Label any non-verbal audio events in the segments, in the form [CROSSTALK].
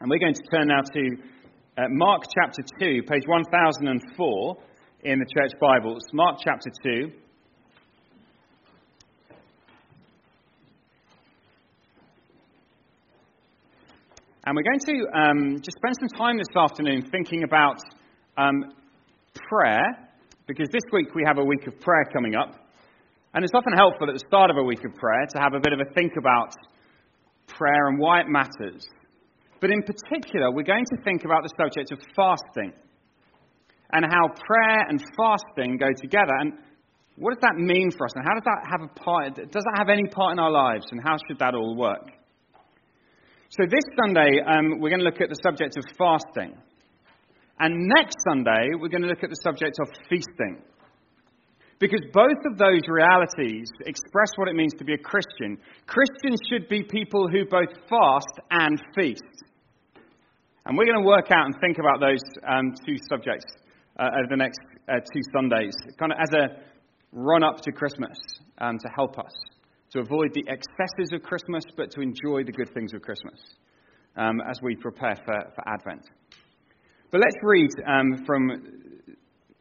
And we're going to turn now to uh, Mark chapter 2, page 1004 in the church Bibles. Mark chapter 2. And we're going to um, just spend some time this afternoon thinking about um, prayer, because this week we have a week of prayer coming up. And it's often helpful at the start of a week of prayer to have a bit of a think about prayer and why it matters. But in particular, we're going to think about the subject of fasting and how prayer and fasting go together. And what does that mean for us? And how does that have a part? Does that have any part in our lives? And how should that all work? So, this Sunday, um, we're going to look at the subject of fasting. And next Sunday, we're going to look at the subject of feasting. Because both of those realities express what it means to be a Christian. Christians should be people who both fast and feast. And we're going to work out and think about those um, two subjects uh, over the next uh, two Sundays, kind of as a run up to Christmas um, to help us to avoid the excesses of Christmas, but to enjoy the good things of Christmas um, as we prepare for, for, Advent. But let's read um, from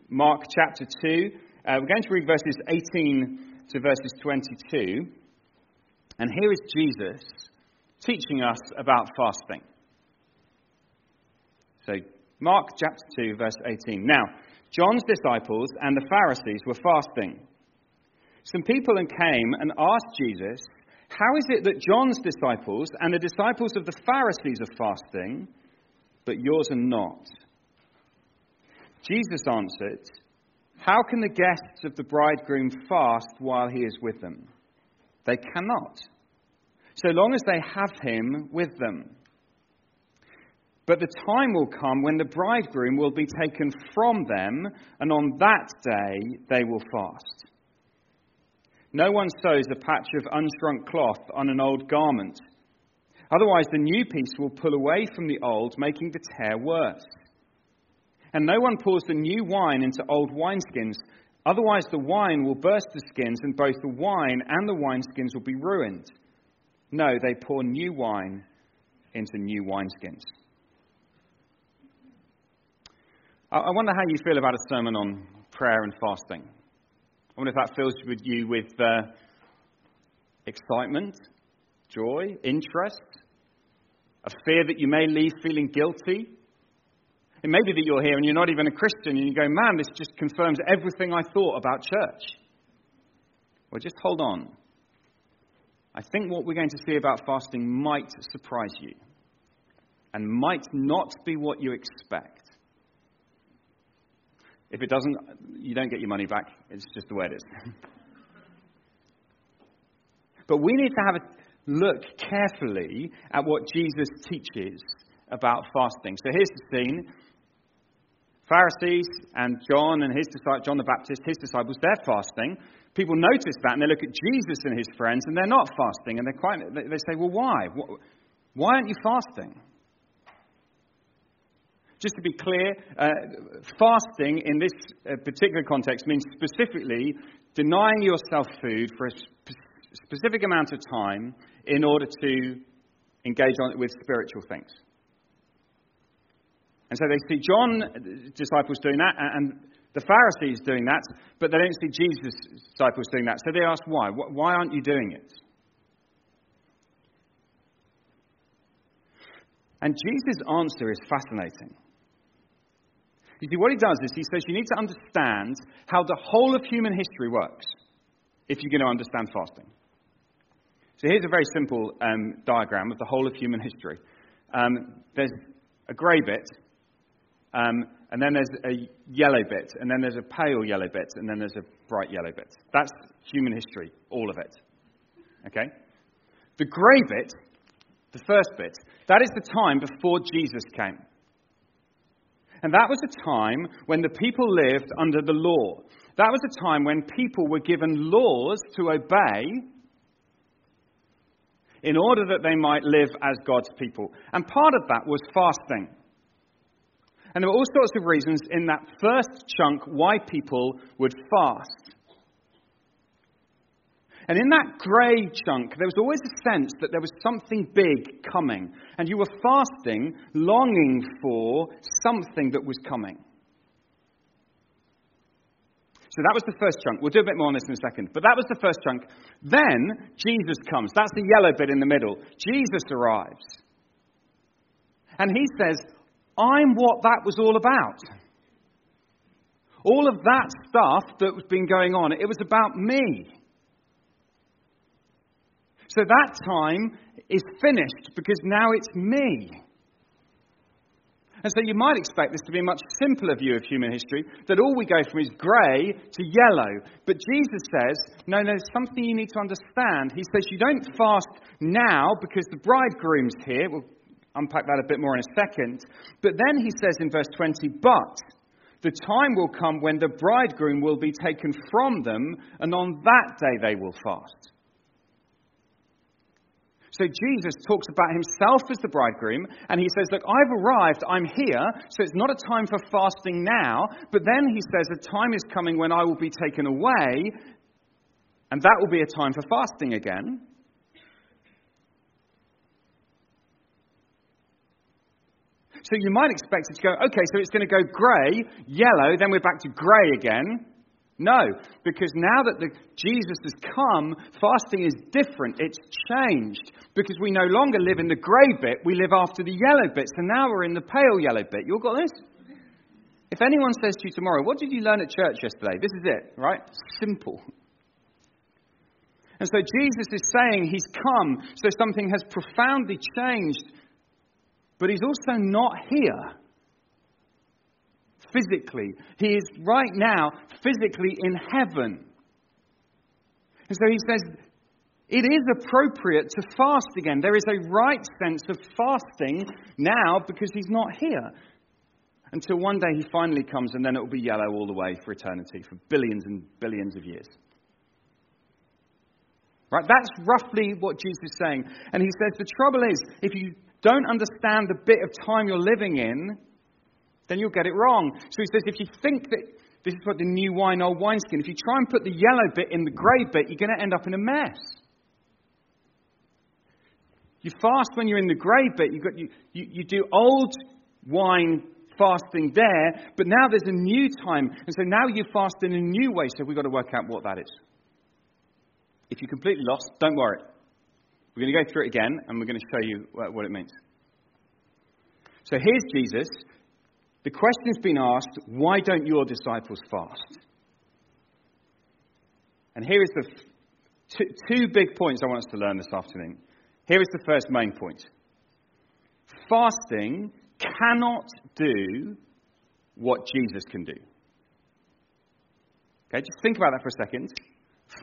Mark chapter 2. Uh, we're going to read verses 18 to verses 22. And here is Jesus teaching us about fasting. So, Mark chapter 2, verse 18. Now, John's disciples and the Pharisees were fasting. Some people came and asked Jesus, How is it that John's disciples and the disciples of the Pharisees are fasting, but yours are not? Jesus answered, How can the guests of the bridegroom fast while he is with them? They cannot, so long as they have him with them. But the time will come when the bridegroom will be taken from them, and on that day they will fast. No one sews a patch of unshrunk cloth on an old garment. Otherwise, the new piece will pull away from the old, making the tear worse. And no one pours the new wine into old wineskins. Otherwise, the wine will burst the skins, and both the wine and the wineskins will be ruined. No, they pour new wine into new wineskins. I wonder how you feel about a sermon on prayer and fasting. I wonder if that fills you with uh, excitement, joy, interest, a fear that you may leave feeling guilty. It may be that you're here and you're not even a Christian and you go, man, this just confirms everything I thought about church. Well, just hold on. I think what we're going to see about fasting might surprise you and might not be what you expect. If it doesn't, you don't get your money back. It's just the way it is. [LAUGHS] but we need to have a look carefully at what Jesus teaches about fasting. So here's the scene. Pharisees and John and his disciples John the Baptist, his disciples, they're fasting. People notice that and they look at Jesus and his friends and they're not fasting and they're quite, they say, well, why? Why aren't you fasting? Just to be clear, uh, fasting in this uh, particular context means specifically denying yourself food for a specific amount of time in order to engage on, with spiritual things. And so they see John, uh, disciples doing that, and the Pharisees doing that, but they don't see Jesus' disciples doing that. So they ask why. Why aren't you doing it? And Jesus' answer is fascinating. You see, what he does is he says you need to understand how the whole of human history works if you're going to understand fasting. So here's a very simple um, diagram of the whole of human history. Um, there's a grey bit, um, and then there's a yellow bit, and then there's a pale yellow bit, and then there's a bright yellow bit. That's human history, all of it. Okay? The grey bit, the first bit, that is the time before Jesus came. And that was a time when the people lived under the law. That was a time when people were given laws to obey in order that they might live as God's people. And part of that was fasting. And there were all sorts of reasons in that first chunk why people would fast. And in that grey chunk, there was always a sense that there was something big coming. And you were fasting, longing for something that was coming. So that was the first chunk. We'll do a bit more on this in a second. But that was the first chunk. Then Jesus comes. That's the yellow bit in the middle. Jesus arrives. And he says, I'm what that was all about. All of that stuff that was been going on, it was about me. So that time is finished because now it's me. And so you might expect this to be a much simpler view of human history, that all we go from is grey to yellow. But Jesus says, no, no, something you need to understand. He says, you don't fast now because the bridegroom's here. We'll unpack that a bit more in a second. But then he says in verse 20, but the time will come when the bridegroom will be taken from them, and on that day they will fast. So Jesus talks about himself as the bridegroom, and he says, Look, I've arrived, I'm here, so it's not a time for fasting now, but then he says, A time is coming when I will be taken away, and that will be a time for fasting again. So you might expect it to go, okay, so it's going to go grey, yellow, then we're back to grey again. No, because now that the, Jesus has come, fasting is different. It's changed. Because we no longer live in the grey bit, we live after the yellow bit. So now we're in the pale yellow bit. You all got this? If anyone says to you tomorrow, What did you learn at church yesterday? This is it, right? Simple. And so Jesus is saying he's come, so something has profoundly changed, but he's also not here physically. He is right now physically in heaven. And so he says, it is appropriate to fast again. There is a right sense of fasting now because he's not here. Until one day he finally comes and then it will be yellow all the way for eternity, for billions and billions of years. Right? That's roughly what Jesus is saying. And he says the trouble is, if you don't understand the bit of time you're living in, then you'll get it wrong. So he says, if you think that this is what the new wine, old wineskin, if you try and put the yellow bit in the grey bit, you're going to end up in a mess. You fast when you're in the grey bit. You, got, you, you, you do old wine fasting there, but now there's a new time. And so now you fast in a new way, so we've got to work out what that is. If you're completely lost, don't worry. We're going to go through it again, and we're going to show you what it means. So here's Jesus the question's been asked why don't your disciples fast? And here is the two, two big points I want us to learn this afternoon. Here is the first main point fasting cannot do what Jesus can do. Okay, just think about that for a second.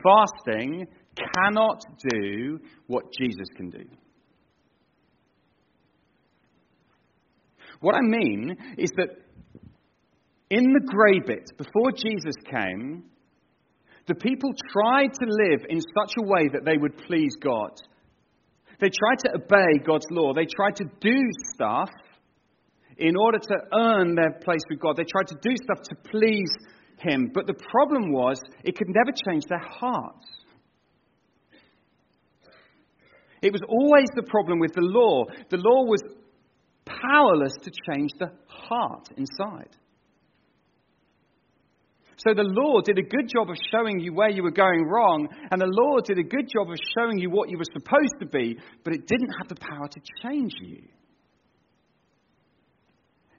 Fasting cannot do what Jesus can do. What I mean is that in the grey bit, before Jesus came, the people tried to live in such a way that they would please God. They tried to obey God's law. They tried to do stuff in order to earn their place with God. They tried to do stuff to please Him. But the problem was, it could never change their hearts. It was always the problem with the law. The law was powerless to change the heart inside. So the law did a good job of showing you where you were going wrong, and the law did a good job of showing you what you were supposed to be, but it didn't have the power to change you.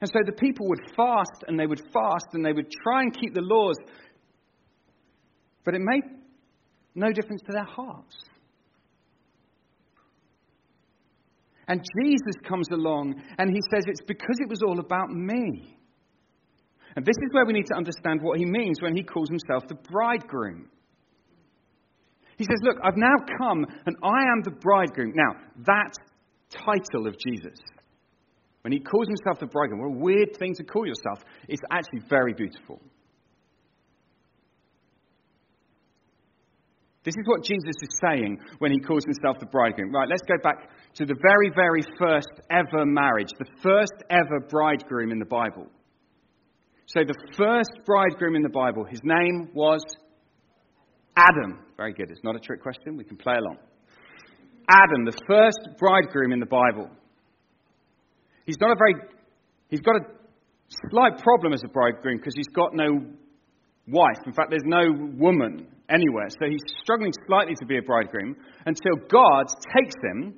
And so the people would fast and they would fast and they would try and keep the laws, but it made no difference to their hearts. And Jesus comes along and he says, It's because it was all about me. And this is where we need to understand what he means when he calls himself the bridegroom. He says, Look, I've now come and I am the bridegroom. Now, that title of Jesus, when he calls himself the bridegroom, what a weird thing to call yourself. It's actually very beautiful. This is what Jesus is saying when he calls himself the bridegroom. Right, let's go back to the very, very first ever marriage, the first ever bridegroom in the Bible. So, the first bridegroom in the Bible, his name was Adam, very good. It's not a trick question. We can play along. Adam, the first bridegroom in the Bible. He's not a very, he's got a slight problem as a bridegroom because he's got no wife. In fact, there's no woman anywhere. So he's struggling slightly to be a bridegroom until God takes him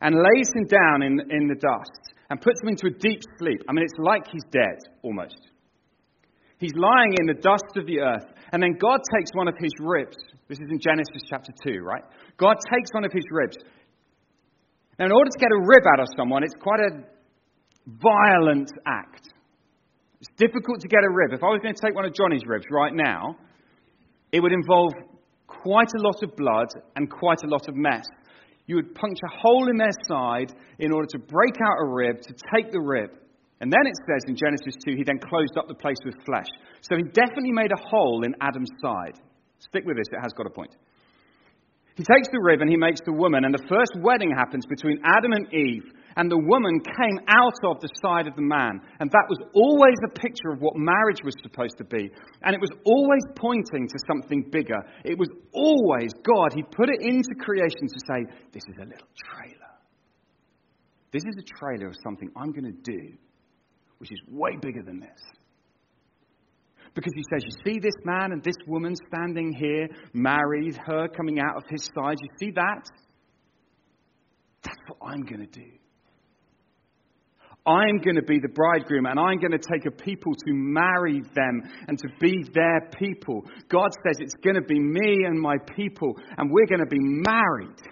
and lays him down in, in the dust and puts him into a deep sleep. I mean, it's like he's dead almost. He's lying in the dust of the earth. And then God takes one of his ribs. This is in Genesis chapter 2, right? God takes one of his ribs. Now, in order to get a rib out of someone, it's quite a violent act. It's difficult to get a rib. If I was going to take one of Johnny's ribs right now, it would involve quite a lot of blood and quite a lot of mess. You would puncture a hole in their side in order to break out a rib, to take the rib. And then it says in Genesis 2, he then closed up the place with flesh. So he definitely made a hole in Adam's side. Stick with this, it has got a point. He takes the rib and he makes the woman, and the first wedding happens between Adam and Eve, and the woman came out of the side of the man. And that was always a picture of what marriage was supposed to be. And it was always pointing to something bigger. It was always God. He put it into creation to say, This is a little trailer. This is a trailer of something I'm going to do, which is way bigger than this. Because he says, You see this man and this woman standing here, married, her coming out of his side. You see that? That's what I'm going to do. I'm going to be the bridegroom and I'm going to take a people to marry them and to be their people. God says it's going to be me and my people and we're going to be married.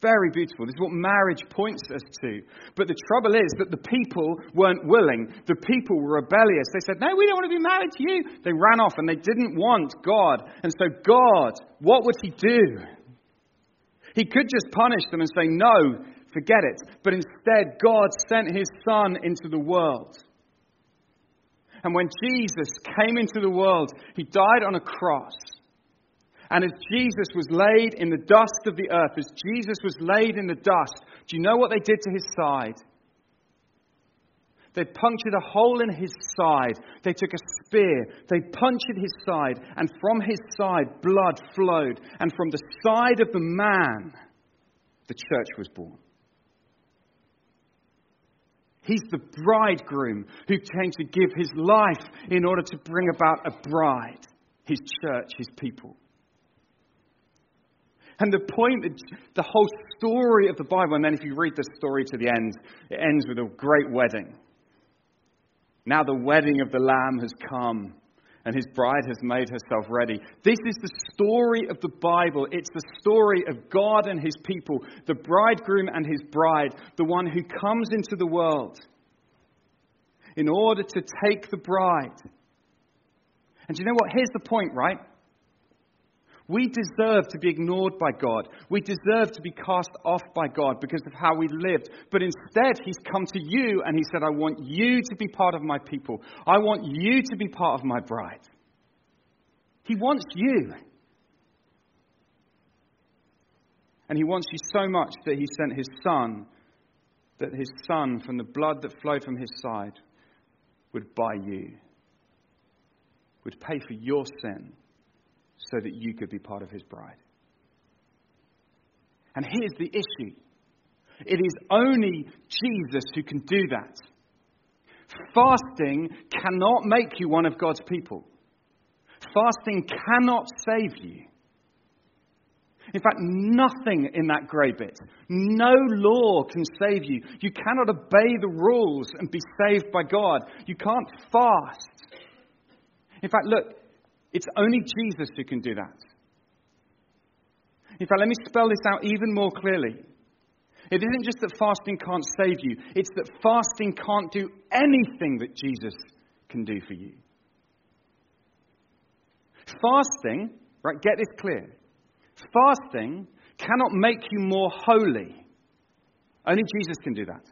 Very beautiful. This is what marriage points us to. But the trouble is that the people weren't willing. The people were rebellious. They said, No, we don't want to be married to you. They ran off and they didn't want God. And so, God, what would He do? He could just punish them and say, No, forget it. But instead, God sent His Son into the world. And when Jesus came into the world, He died on a cross. And as Jesus was laid in the dust of the earth, as Jesus was laid in the dust, do you know what they did to his side? They punctured a hole in his side. They took a spear. They punctured his side. And from his side, blood flowed. And from the side of the man, the church was born. He's the bridegroom who came to give his life in order to bring about a bride, his church, his people. And the point, the whole story of the Bible, and then if you read the story to the end, it ends with a great wedding. Now the wedding of the Lamb has come, and his bride has made herself ready. This is the story of the Bible. It's the story of God and his people, the bridegroom and his bride, the one who comes into the world in order to take the bride. And do you know what? Here's the point, right? We deserve to be ignored by God. We deserve to be cast off by God because of how we lived. But instead, He's come to you and He said, I want you to be part of my people. I want you to be part of my bride. He wants you. And He wants you so much that He sent His Son, that His Son, from the blood that flowed from His side, would buy you, would pay for your sin so that you could be part of his bride. And here's the issue it is only Jesus who can do that. Fasting cannot make you one of God's people. Fasting cannot save you. In fact, nothing in that grey bit, no law can save you. You cannot obey the rules and be saved by God. You can't fast. In fact, look, it's only Jesus who can do that. In fact, let me spell this out even more clearly. It isn't just that fasting can't save you, it's that fasting can't do anything that Jesus can do for you. Fasting, right, get this clear. Fasting cannot make you more holy. Only Jesus can do that.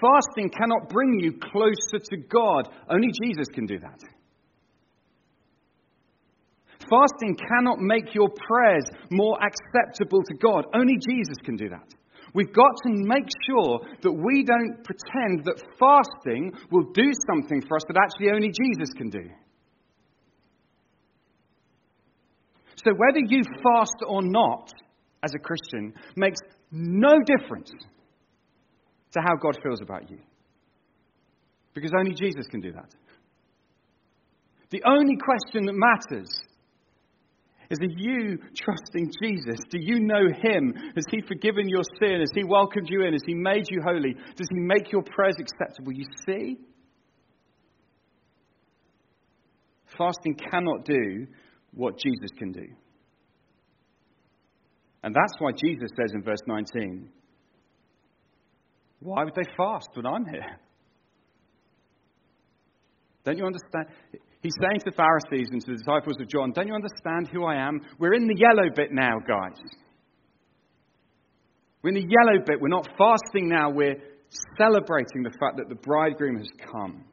Fasting cannot bring you closer to God. Only Jesus can do that. Fasting cannot make your prayers more acceptable to God. Only Jesus can do that. We've got to make sure that we don't pretend that fasting will do something for us that actually only Jesus can do. So, whether you fast or not as a Christian makes no difference to how God feels about you. Because only Jesus can do that. The only question that matters is are you trusting Jesus? Do you know Him? Has He forgiven your sin? Has He welcomed you in? Has He made you holy? Does He make your prayers acceptable? You see? Fasting cannot do what Jesus can do. And that's why Jesus says in verse 19, Why would they fast when I'm here? Don't you understand? He's saying to the Pharisees and to the disciples of John, Don't you understand who I am? We're in the yellow bit now, guys. We're in the yellow bit. We're not fasting now. We're celebrating the fact that the bridegroom has come.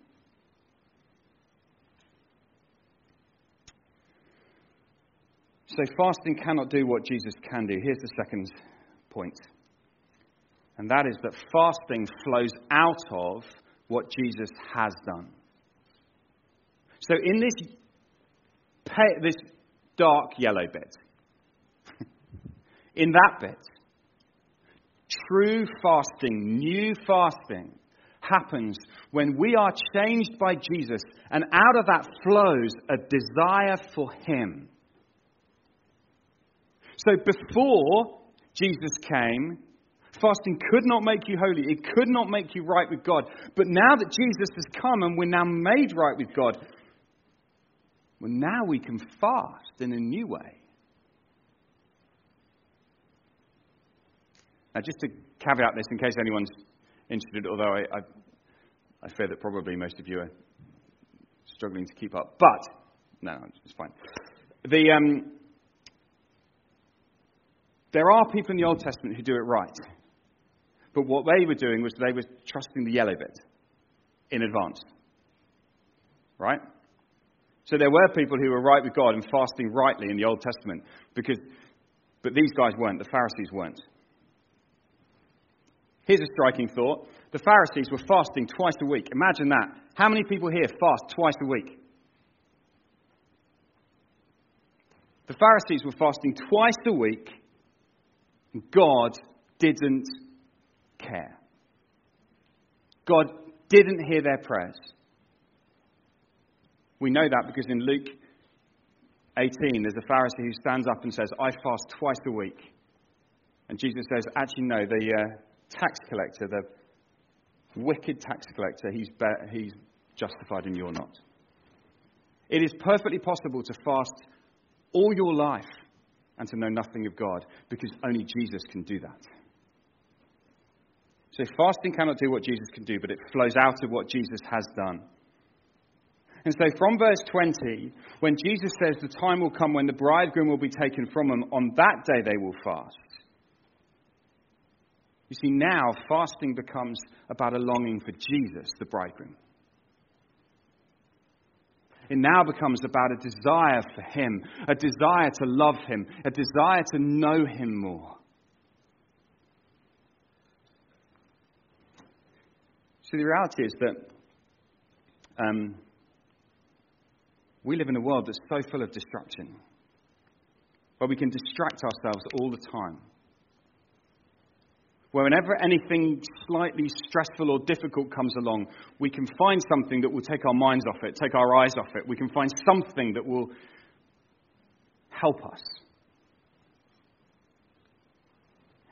So, fasting cannot do what Jesus can do. Here's the second point, and that is that fasting flows out of what Jesus has done. So, in this, this dark yellow bit, [LAUGHS] in that bit, true fasting, new fasting, happens when we are changed by Jesus, and out of that flows a desire for Him. So before Jesus came, fasting could not make you holy. It could not make you right with God. But now that Jesus has come and we're now made right with God, well, now we can fast in a new way. Now, just to caveat this in case anyone's interested, although I, I, I fear that probably most of you are struggling to keep up. But, no, it's fine. The, um, there are people in the Old Testament who do it right. But what they were doing was they were trusting the yellow bit in advance. Right? So there were people who were right with God and fasting rightly in the Old Testament, because, but these guys weren't. The Pharisees weren't. Here's a striking thought. The Pharisees were fasting twice a week. Imagine that. How many people here fast twice a week? The Pharisees were fasting twice a week God didn't care. God didn't hear their prayers. We know that because in Luke 18, there's a Pharisee who stands up and says, I fast twice a week. And Jesus says, Actually, no, the uh, tax collector, the wicked tax collector, he's, be- he's justified and you're not. It is perfectly possible to fast all your life and to know nothing of God because only Jesus can do that. So fasting cannot do what Jesus can do, but it flows out of what Jesus has done. And so from verse 20, when Jesus says the time will come when the bridegroom will be taken from them, on that day they will fast. You see, now fasting becomes about a longing for Jesus, the bridegroom. It now becomes about a desire for Him, a desire to love Him, a desire to know Him more. So the reality is that um, we live in a world that's so full of distraction, where we can distract ourselves all the time where whenever anything slightly stressful or difficult comes along, we can find something that will take our minds off it, take our eyes off it. We can find something that will help us.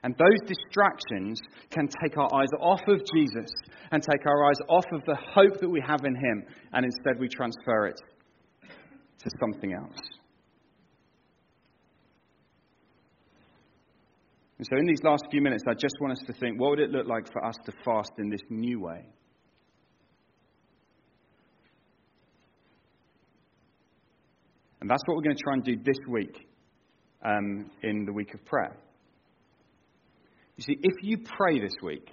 And those distractions can take our eyes off of Jesus and take our eyes off of the hope that we have in Him, and instead we transfer it to something else. And so, in these last few minutes, I just want us to think what would it look like for us to fast in this new way? And that's what we're going to try and do this week um, in the week of prayer. You see, if you pray this week,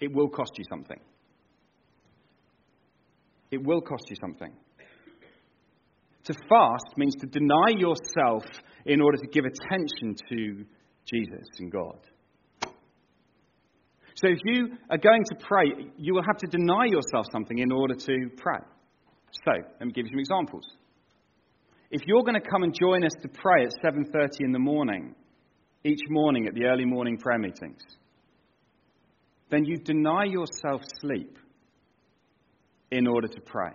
it will cost you something. It will cost you something. To fast means to deny yourself in order to give attention to Jesus and God. So if you are going to pray, you will have to deny yourself something in order to pray. So, let me give you some examples. If you're going to come and join us to pray at 7:30 in the morning, each morning at the early morning prayer meetings, then you deny yourself sleep in order to pray.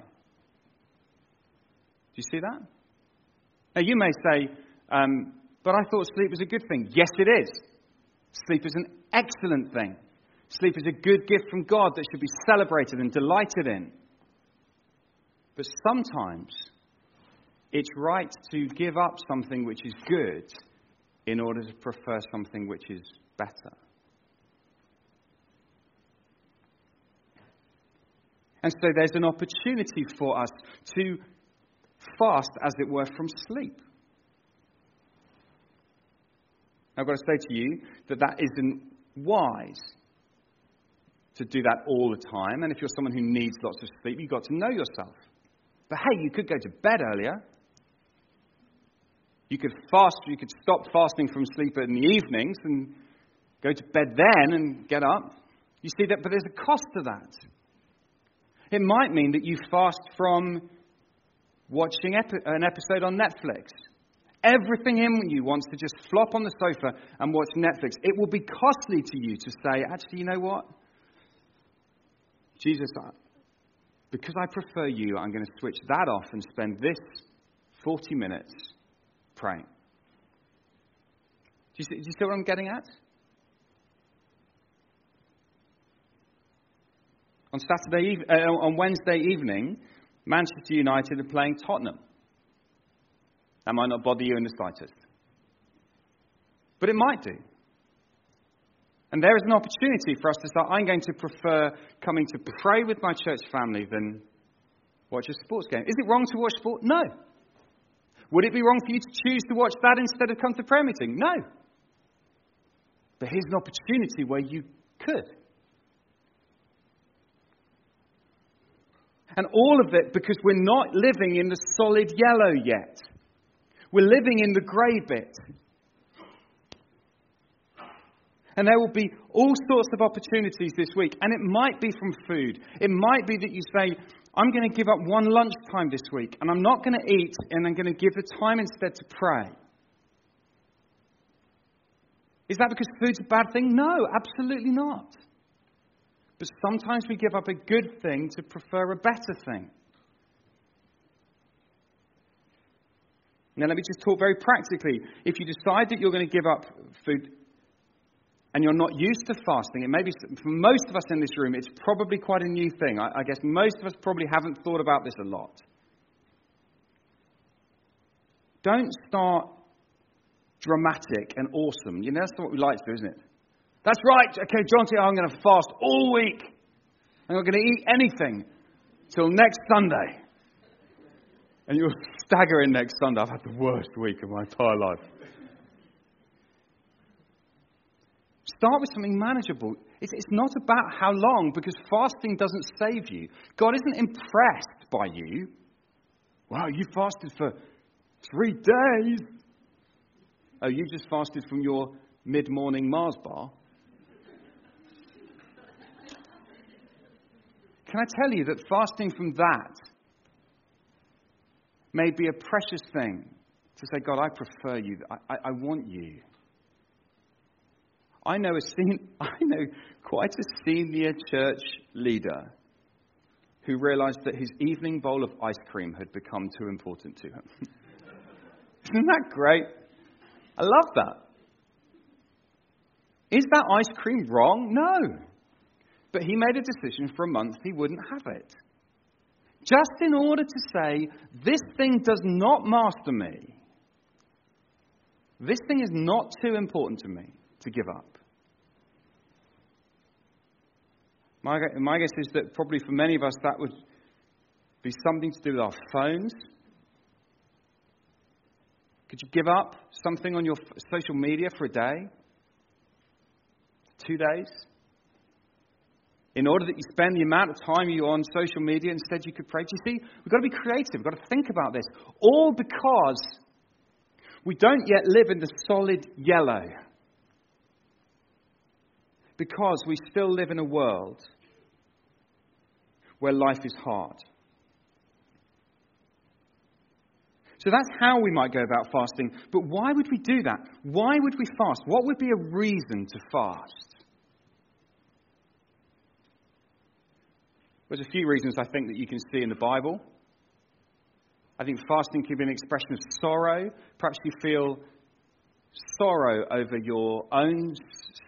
Do you see that? Now, you may say, um, but I thought sleep was a good thing. Yes, it is. Sleep is an excellent thing. Sleep is a good gift from God that should be celebrated and delighted in. But sometimes it's right to give up something which is good in order to prefer something which is better. And so there's an opportunity for us to fast, as it were, from sleep. I've got to say to you that that isn't wise to do that all the time. And if you're someone who needs lots of sleep, you've got to know yourself. But hey, you could go to bed earlier. You could fast, you could stop fasting from sleep in the evenings and go to bed then and get up. You see that, but there's a cost to that. It might mean that you fast from watching an episode on Netflix. Everything in you wants to just flop on the sofa and watch Netflix. It will be costly to you to say, actually, you know what? Jesus, because I prefer you, I'm going to switch that off and spend this 40 minutes praying. Do you see, do you see what I'm getting at? On Saturday, uh, on Wednesday evening, Manchester United are playing Tottenham. That might not bother you in the slightest. But it might do. And there is an opportunity for us to start. I'm going to prefer coming to pray with my church family than watch a sports game. Is it wrong to watch sport? No. Would it be wrong for you to choose to watch that instead of come to prayer meeting? No. But here's an opportunity where you could. And all of it because we're not living in the solid yellow yet. We're living in the grey bit. And there will be all sorts of opportunities this week. And it might be from food. It might be that you say, I'm going to give up one lunchtime this week and I'm not going to eat and I'm going to give the time instead to pray. Is that because food's a bad thing? No, absolutely not. But sometimes we give up a good thing to prefer a better thing. Now, let me just talk very practically. If you decide that you're going to give up food and you're not used to fasting, it may be, for most of us in this room, it's probably quite a new thing. I, I guess most of us probably haven't thought about this a lot. Don't start dramatic and awesome. You know, that's what we like to do, isn't it? That's right. Okay, John said, I'm going to fast all week. I'm not going to eat anything till next Sunday. And you'll stagger in next Sunday. I've had the worst week of my entire life. Start with something manageable. It's, it's not about how long, because fasting doesn't save you. God isn't impressed by you. Wow, you fasted for three days. Oh, you just fasted from your mid morning Mars bar? Can I tell you that fasting from that may be a precious thing to say, God, I prefer you. I, I, I want you. I know, a sen- [LAUGHS] I know quite a senior church leader who realized that his evening bowl of ice cream had become too important to him. [LAUGHS] Isn't that great? I love that. Is that ice cream wrong? No. But he made a decision for a month he wouldn't have it. Just in order to say, this thing does not master me. This thing is not too important to me to give up. My, my guess is that probably for many of us that would be something to do with our phones. Could you give up something on your social media for a day? Two days? In order that you spend the amount of time you on social media, instead you could pray. Do you see? We've got to be creative. We've got to think about this. All because we don't yet live in the solid yellow. because we still live in a world where life is hard. So that's how we might go about fasting. But why would we do that? Why would we fast? What would be a reason to fast? There's a few reasons I think that you can see in the Bible. I think fasting can be an expression of sorrow. Perhaps you feel sorrow over your own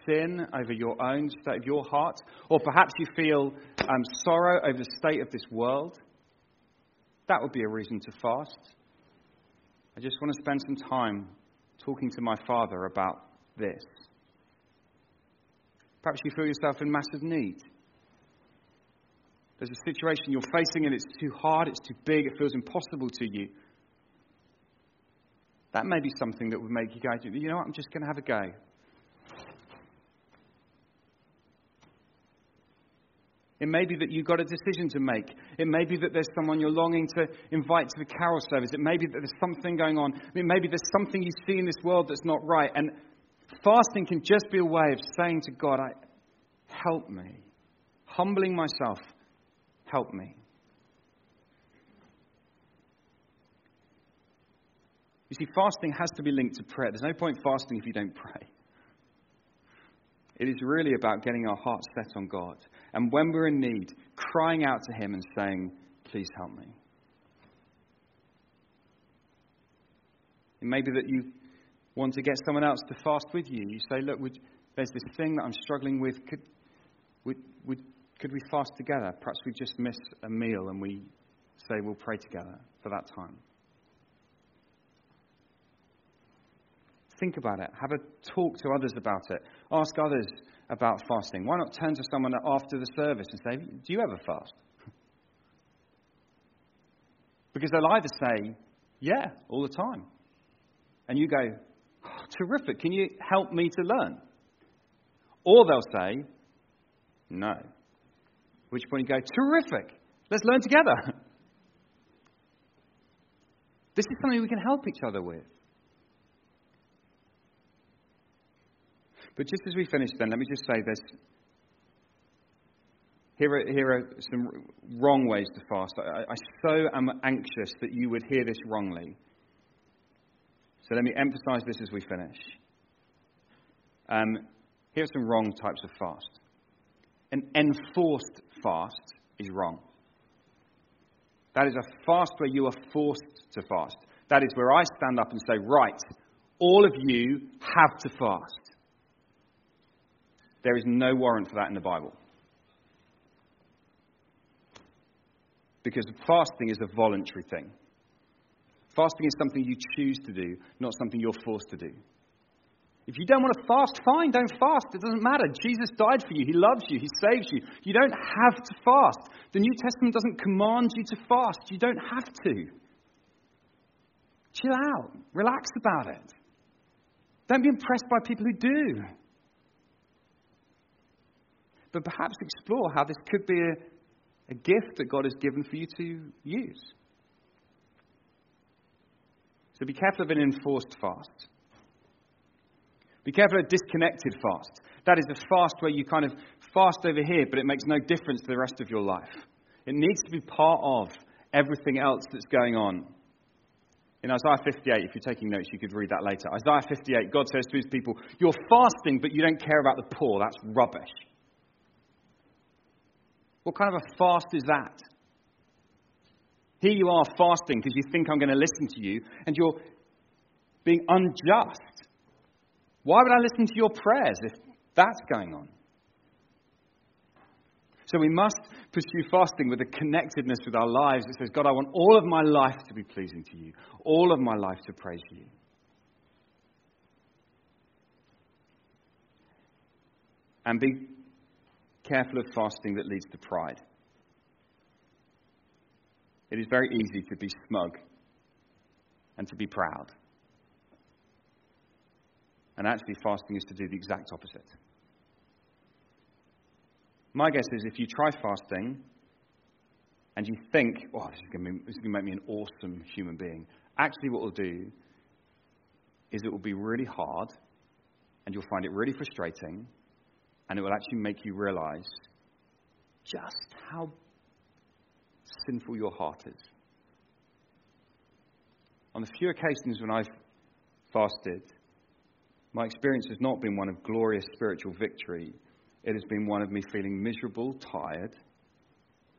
sin, over your own state of your heart. Or perhaps you feel um, sorrow over the state of this world. That would be a reason to fast. I just want to spend some time talking to my Father about this. Perhaps you feel yourself in massive need. There's a situation you're facing and it's too hard, it's too big, it feels impossible to you. That may be something that would make you go, you know what, I'm just going to have a go. It may be that you've got a decision to make. It may be that there's someone you're longing to invite to the carol service. It may be that there's something going on. It may be there's something you see in this world that's not right. And fasting can just be a way of saying to God, help me. Humbling myself, help me. You see, fasting has to be linked to prayer. There's no point fasting if you don't pray. It is really about getting our hearts set on God. And when we're in need, crying out to Him and saying, Please help me. It may be that you want to get someone else to fast with you. You say, Look, would, there's this thing that I'm struggling with. Could, would, would, could we fast together? Perhaps we just miss a meal and we say we'll pray together for that time. Think about it. Have a talk to others about it. Ask others about fasting. Why not turn to someone after the service and say, Do you ever fast? [LAUGHS] Because they'll either say, Yeah, all the time. And you go, oh, Terrific. Can you help me to learn? Or they'll say, No. Which point you go, Terrific. Let's learn together. [LAUGHS] This is something we can help each other with. But just as we finish, then, let me just say this. Here are, here are some wrong ways to fast. I, I so am anxious that you would hear this wrongly. So let me emphasize this as we finish. Um, here are some wrong types of fast. An enforced fast is wrong. That is a fast where you are forced to fast. That is where I stand up and say, right, all of you have to fast. There is no warrant for that in the Bible. Because fasting is a voluntary thing. Fasting is something you choose to do, not something you're forced to do. If you don't want to fast, fine, don't fast. It doesn't matter. Jesus died for you. He loves you. He saves you. You don't have to fast. The New Testament doesn't command you to fast. You don't have to. Chill out. Relax about it. Don't be impressed by people who do but perhaps explore how this could be a, a gift that God has given for you to use. So be careful of an enforced fast. Be careful of disconnected fast. That is a fast where you kind of fast over here, but it makes no difference to the rest of your life. It needs to be part of everything else that's going on. In Isaiah 58, if you're taking notes, you could read that later. Isaiah 58, God says to his people, You're fasting, but you don't care about the poor. That's rubbish. What kind of a fast is that? Here you are fasting because you think I'm going to listen to you, and you're being unjust. Why would I listen to your prayers if that's going on? So we must pursue fasting with a connectedness with our lives that says, God, I want all of my life to be pleasing to you, all of my life to praise you. And be careful of fasting that leads to pride. It is very easy to be smug and to be proud. And actually, fasting is to do the exact opposite. My guess is if you try fasting and you think, oh, this is going to make me an awesome human being, actually, what it'll do is it will be really hard and you'll find it really frustrating and it will actually make you realize just how sinful your heart is. On the few occasions when I've fasted, my experience has not been one of glorious spiritual victory. It has been one of me feeling miserable, tired,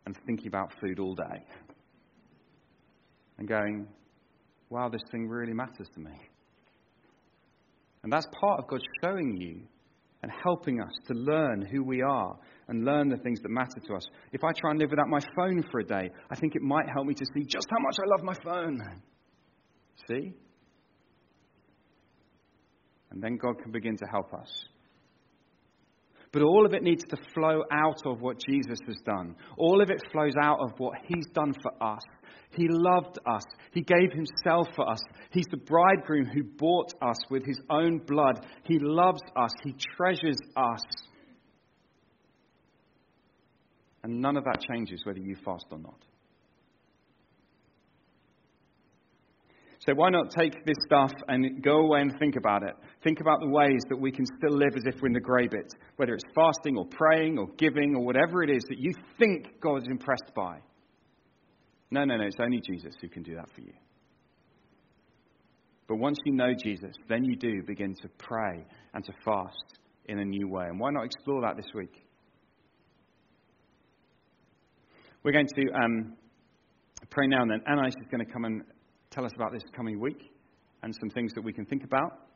and thinking about food all day. And going, wow, this thing really matters to me. And that's part of God showing you and helping us to learn who we are and learn the things that matter to us. If I try and live without my phone for a day, I think it might help me to see just how much I love my phone. See? And then God can begin to help us. But all of it needs to flow out of what Jesus has done. All of it flows out of what He's done for us. He loved us. He gave Himself for us. He's the bridegroom who bought us with His own blood. He loves us. He treasures us. And none of that changes whether you fast or not. So why not take this stuff and go away and think about it? Think about the ways that we can still live as if we're in the grey bit, whether it's fasting or praying or giving or whatever it is that you think God is impressed by. No, no, no, it's only Jesus who can do that for you. But once you know Jesus, then you do begin to pray and to fast in a new way. And why not explore that this week? We're going to um, pray now and then. Anais is going to come and tell us about this coming week and some things that we can think about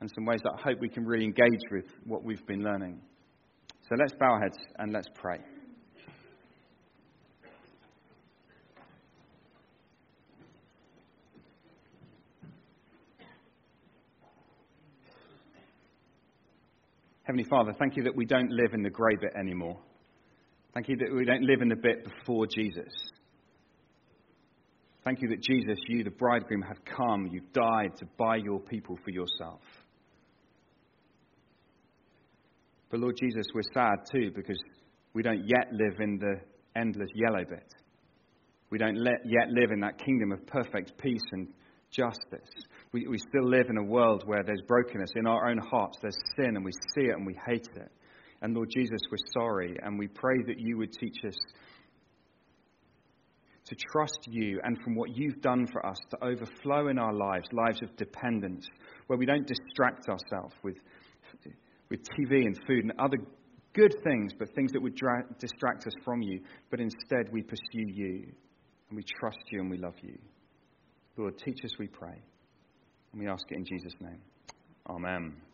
and some ways that I hope we can really engage with what we've been learning. So let's bow our heads and let's pray. Heavenly Father, thank you that we don't live in the grey bit anymore. Thank you that we don't live in the bit before Jesus. Thank you that Jesus, you, the bridegroom, have come. You've died to buy your people for yourself. But Lord Jesus, we're sad too because we don't yet live in the endless yellow bit. We don't yet live in that kingdom of perfect peace and justice. We, we still live in a world where there's brokenness in our own hearts, there's sin, and we see it and we hate it. And Lord Jesus, we're sorry, and we pray that you would teach us to trust you and from what you've done for us to overflow in our lives, lives of dependence, where we don't distract ourselves with, with TV and food and other good things, but things that would dra- distract us from you, but instead we pursue you and we trust you and we love you. Lord, teach us, we pray. And we ask it in Jesus' name. Amen.